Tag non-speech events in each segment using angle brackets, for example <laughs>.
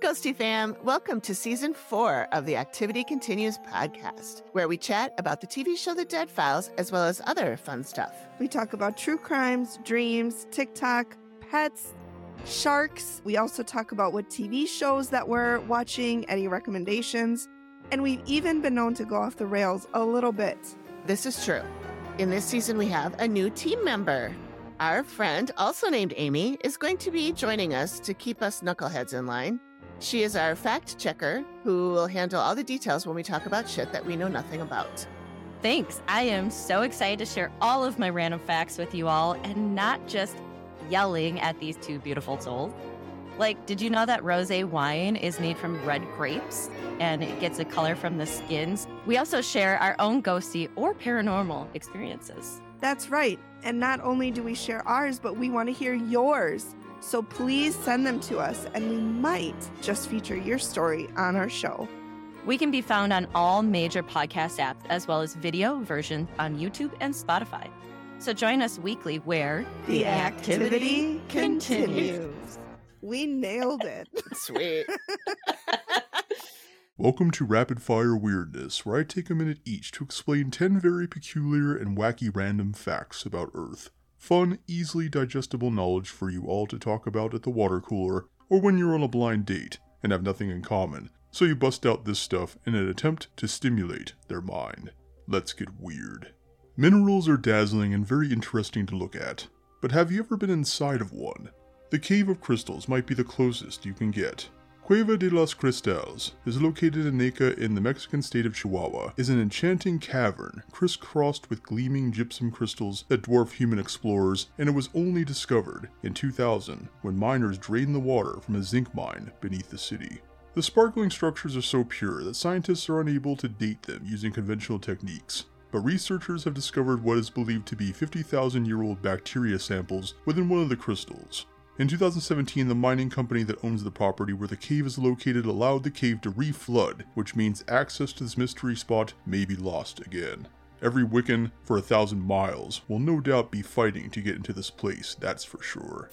Ghosty fam. Welcome to season four of the Activity Continues podcast, where we chat about the TV show The Dead Files as well as other fun stuff. We talk about true crimes, dreams, TikTok, pets, sharks. We also talk about what TV shows that we're watching, any recommendations, and we've even been known to go off the rails a little bit. This is true. In this season, we have a new team member. Our friend, also named Amy, is going to be joining us to keep us knuckleheads in line. She is our fact checker who will handle all the details when we talk about shit that we know nothing about. Thanks. I am so excited to share all of my random facts with you all and not just yelling at these two beautiful souls. Like, did you know that rose wine is made from red grapes and it gets a color from the skins? We also share our own ghosty or paranormal experiences. That's right. And not only do we share ours, but we want to hear yours. So please send them to us, and we might just feature your story on our show. We can be found on all major podcast apps, as well as video versions on YouTube and Spotify. So join us weekly where the, activity, continues. We nailed it. <laughs> Sweet. <laughs> Welcome to Rapid Fire Weirdness, where I take a minute each to explain 10 very peculiar and wacky random facts about Earth. Fun, easily digestible knowledge for you all to talk about at the water cooler, or when you're on a blind date and have nothing in common, so you bust out this stuff in an attempt to stimulate their mind. Let's get weird. Minerals are dazzling and very interesting to look at, but have you ever been inside of one? The Cave of Crystals might be the closest you can get. Cueva de los Cristales is located in Naica in the Mexican state of Chihuahua, is an enchanting cavern crisscrossed with gleaming gypsum crystals that dwarf human explorers, and it was only discovered in 2000 when miners drained the water from a zinc mine beneath the city. The sparkling structures are so pure that scientists are unable to date them using conventional techniques, but researchers have discovered what is believed to be 50,000 year old bacteria samples within one of the crystals. In 2017, the mining company that owns the property where the cave is located allowed the cave to reflood, which means access to this mystery spot may be lost again. Every Wiccan for a thousand miles will no doubt be fighting to get into this place, that's for sure.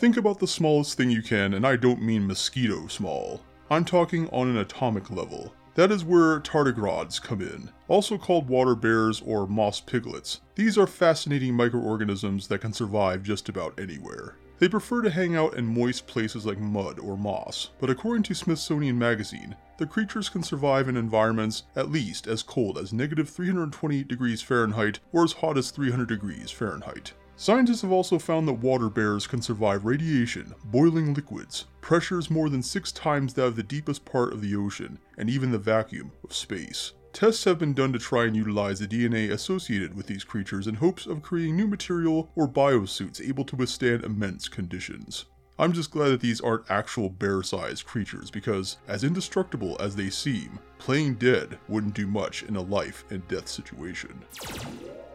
Think about the smallest thing you can, and I don't mean mosquito small. I'm talking on an atomic level. That is where tardigrades come in, also called water bears or moss piglets. These are fascinating microorganisms that can survive just about anywhere. They prefer to hang out in moist places like mud or moss, but according to Smithsonian Magazine, the creatures can survive in environments at least as cold as negative 328 degrees Fahrenheit or as hot as 300 degrees Fahrenheit. Scientists have also found that water bears can survive radiation, boiling liquids, pressures more than six times that of the deepest part of the ocean, and even the vacuum of space. Tests have been done to try and utilize the DNA associated with these creatures in hopes of creating new material or biosuits able to withstand immense conditions. I'm just glad that these aren't actual bear sized creatures because, as indestructible as they seem, playing dead wouldn't do much in a life and death situation.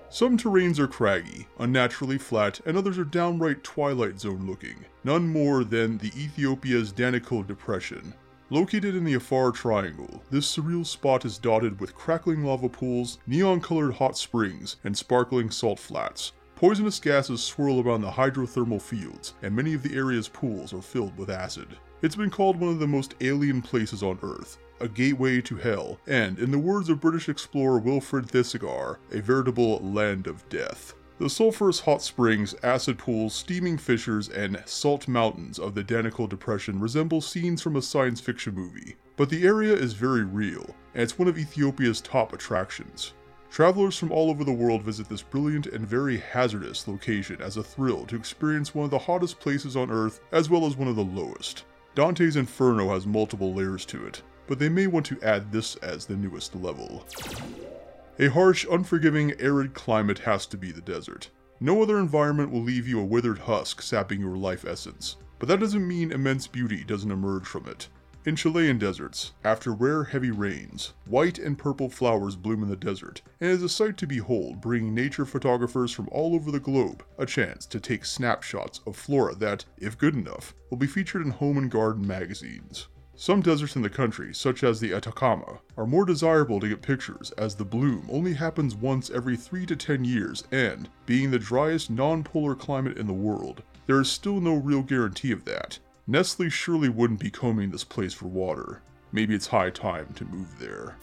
Some terrains are craggy, unnaturally flat, and others are downright Twilight Zone looking, none more than the Ethiopia's Danakil Depression, Located in the Afar Triangle, this surreal spot is dotted with crackling lava pools, neon colored hot springs, and sparkling salt flats. Poisonous gases swirl around the hydrothermal fields, and many of the area's pools are filled with acid. It's been called one of the most alien places on Earth, a gateway to hell, and, in the words of British explorer Wilfred Thesiger, a veritable land of death. The sulfurous hot springs, acid pools, steaming fissures, and salt mountains of the Danakil Depression resemble scenes from a science fiction movie. But the area is very real, and it's one of Ethiopia's top attractions. Travelers from all over the world visit this brilliant and very hazardous location as a thrill to experience one of the hottest places on Earth as well as one of the lowest. Dante's Inferno has multiple layers to it, but they may want to add this as the newest level. A harsh, unforgiving, arid climate has to be the desert. No other environment will leave you a withered husk sapping your life essence, but that doesn't mean immense beauty doesn't emerge from it. In Chilean deserts, after rare heavy rains, white and purple flowers bloom in the desert, and is a sight to behold, bringing nature photographers from all over the globe a chance to take snapshots of flora that, if good enough, will be featured in home and garden magazines. Some deserts in the country, such as the Atacama, are more desirable to get pictures as the bloom only happens once every 3 to 10 years and, being the driest non-polar climate in the world, there is still no real guarantee of that. Nestle surely wouldn't be combing this place for water. Maybe it's high time to move there.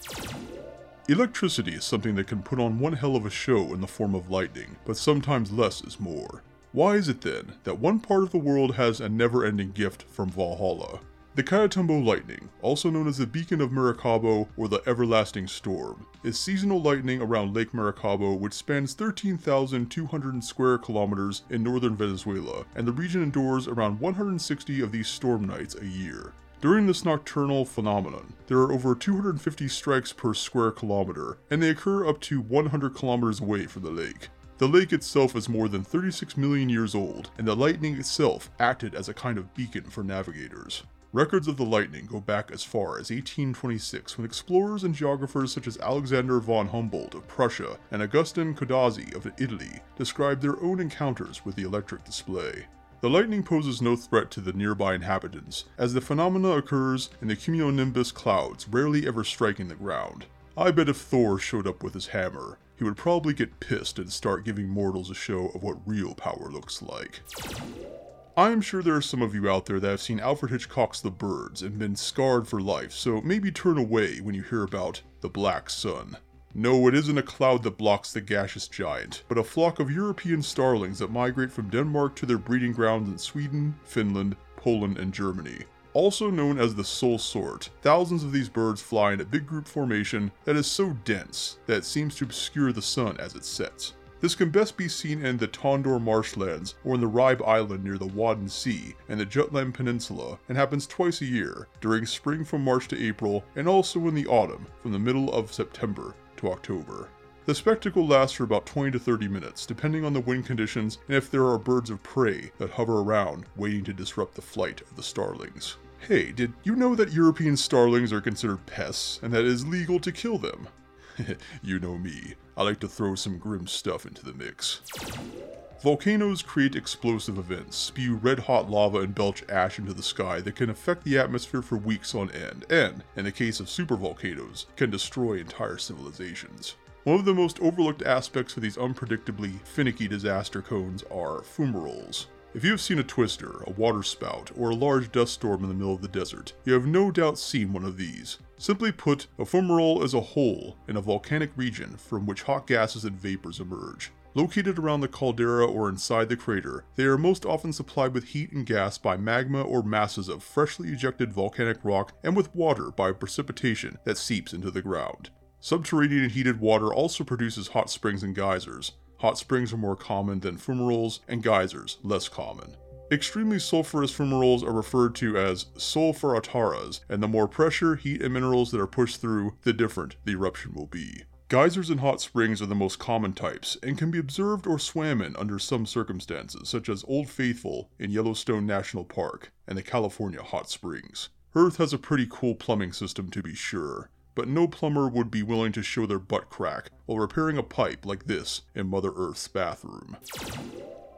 Electricity is something that can put on one hell of a show in the form of lightning, but sometimes less is more. Why is it then that one part of the world has a never ending gift from Valhalla? The Catatumbo Lightning, also known as the Beacon of Maracaibo or the Everlasting Storm, is seasonal lightning around Lake Maracaibo which spans 13,200 square kilometers in northern Venezuela, and the region endures around 160 of these storm nights a year. During this nocturnal phenomenon, there are over 250 strikes per square kilometer, and they occur up to 100 kilometers away from the lake. The lake itself is more than 36 million years old, and the lightning itself acted as a kind of beacon for navigators. Records of the lightning go back as far as 1826 when explorers and geographers such as Alexander von Humboldt of Prussia and Augustin Codazzi of Italy described their own encounters with the electric display. The lightning poses no threat to the nearby inhabitants, as the phenomena occurs in the cumulonimbus clouds, rarely ever striking the ground. I bet if Thor showed up with his hammer, he would probably get pissed and start giving mortals a show of what real power looks like. I am sure there are some of you out there that have seen Alfred Hitchcock's The Birds and been scarred for life, so maybe turn away when you hear about the Black Sun. No, it isn't a cloud that blocks the gaseous giant, but a flock of European starlings that migrate from Denmark to their breeding grounds in Sweden, Finland, Poland, and Germany. Also known as the soul sort, thousands of these birds fly in a big group formation that is so dense that it seems to obscure the sun as it sets. This can best be seen in the Tønder marshlands or in the Ribe Island near the Wadden Sea and the Jutland Peninsula and happens twice a year, during spring from March to April and also in the autumn from the middle of September to October. The spectacle lasts for about 20 to 30 minutes, depending on the wind conditions and if there are birds of prey that hover around waiting to disrupt the flight of the starlings. Hey, did you know that European starlings are considered pests and that it is legal to kill them? <laughs> you know me, I like to throw some grim stuff into the mix. Volcanoes create explosive events, spew red hot lava and belch ash into the sky that can affect the atmosphere for weeks on end, and, in the case of supervolcanoes, can destroy entire civilizations. One of the most overlooked aspects of these unpredictably finicky disaster cones are fumaroles. If you have seen a twister, a waterspout, or a large dust storm in the middle of the desert, you have no doubt seen one of these. Simply put, a fumarole is a hole in a volcanic region from which hot gases and vapors emerge. Located around the caldera or inside the crater, they are most often supplied with heat and gas by magma or masses of freshly ejected volcanic rock and with water by precipitation that seeps into the ground. Subterranean heated water also produces hot springs and geysers. Hot springs are more common than fumaroles, and geysers less common. Extremely sulfurous fumaroles are referred to as solfataras, and the more pressure, heat, and minerals that are pushed through, the different the eruption will be. Geysers and hot springs are the most common types and can be observed or swam in under some circumstances, such as Old Faithful in Yellowstone National Park and the California Hot Springs. Earth has a pretty cool plumbing system to be sure, but no plumber would be willing to show their butt crack while repairing a pipe like this in Mother Earth's bathroom.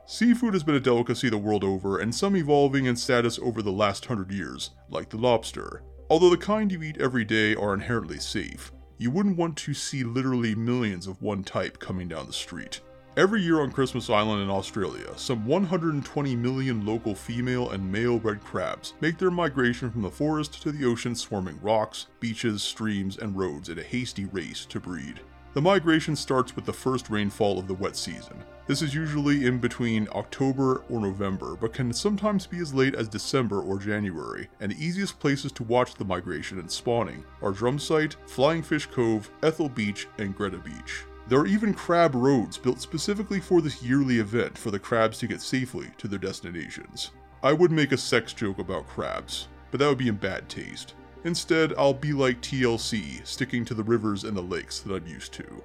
Seafood has been a delicacy the world over, and some evolving in status over the last hundred years, like the lobster. Although the kind you eat every day are inherently safe, you wouldn't want to see literally millions of one type coming down the street. Every year on Christmas Island in Australia, some 120 million local female and male red crabs make their migration from the forest to the ocean, swarming rocks, beaches, streams, and roads in a hasty race to breed. The migration starts with the first rainfall of the wet season. This is usually in between October or November, but can sometimes be as late as December or January, and the easiest places to watch the migration and spawning are Drum Site, Flying Fish Cove, Ethel Beach, and Greta Beach. There are even crab roads built specifically for this yearly event for the crabs to get safely to their destinations. I would make a sex joke about crabs, but that would be in bad taste. Instead, I'll be like TLC, sticking to the rivers and the lakes that I'm used to.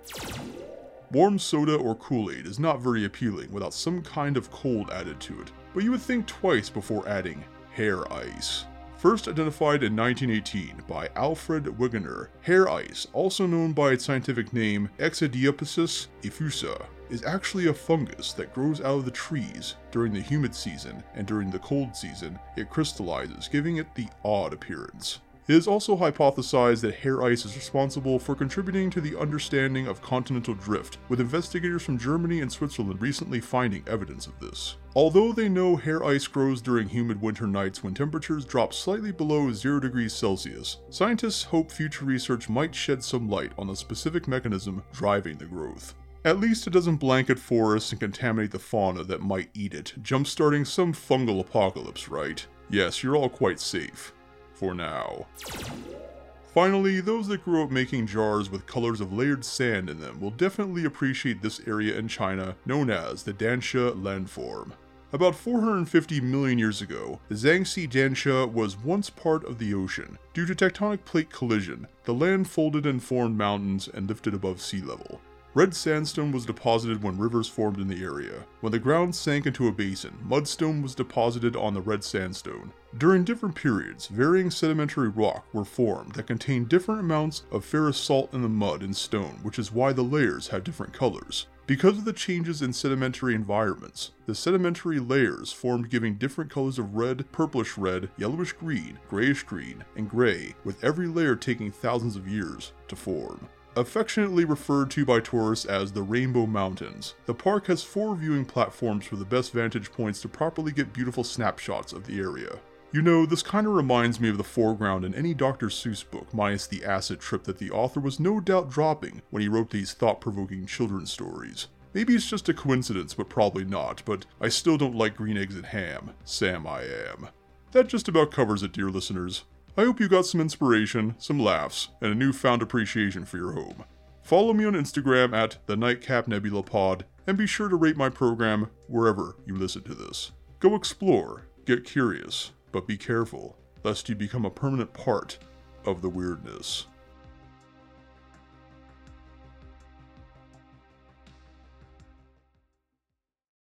Warm soda or Kool Aid is not very appealing without some kind of cold added to it, but you would think twice before adding hair ice. First identified in 1918 by Alfred Wegener, hair ice, also known by its scientific name Exidiopsis effusa, is actually a fungus that grows out of the trees during the humid season, and during the cold season, it crystallizes, giving it the odd appearance. It is also hypothesized that hair ice is responsible for contributing to the understanding of continental drift, with investigators from Germany and Switzerland recently finding evidence of this. Although they know hair ice grows during humid winter nights when temperatures drop slightly below 0 degrees Celsius, scientists hope future research might shed some light on the specific mechanism driving the growth. At least it doesn't blanket forests and contaminate the fauna that might eat it, jumpstarting some fungal apocalypse, right? Yes, you're all quite safe for now. Finally, those that grew up making jars with colors of layered sand in them will definitely appreciate this area in China known as the Danxia landform. About 450 million years ago, the Zhangxi Danxia was once part of the ocean. Due to tectonic plate collision, the land folded and formed mountains and lifted above sea level. Red sandstone was deposited when rivers formed in the area. When the ground sank into a basin, mudstone was deposited on the red sandstone. During different periods, varying sedimentary rock were formed that contained different amounts of ferrous salt in the mud and stone, which is why the layers have different colors. Because of the changes in sedimentary environments, the sedimentary layers formed giving different colors of red, purplish red, yellowish green, grayish green, and gray, with every layer taking thousands of years to form. Affectionately referred to by tourists as the Rainbow Mountains, the park has four viewing platforms for the best vantage points to properly get beautiful snapshots of the area. You know, this kinda reminds me of the foreground in any Dr. Seuss book, minus the acid trip that the author was no doubt dropping when he wrote these thought provoking children's stories. Maybe it's just a coincidence, but probably not, but I still don't like green eggs and ham. Sam I am. That just about covers it, dear listeners. I hope you got some inspiration, some laughs, and a newfound appreciation for your home. Follow me on Instagram at the Nightcap Nebula Pod, and be sure to rate my program wherever you listen to this. Go explore, get curious, but be careful, lest you become a permanent part of the weirdness.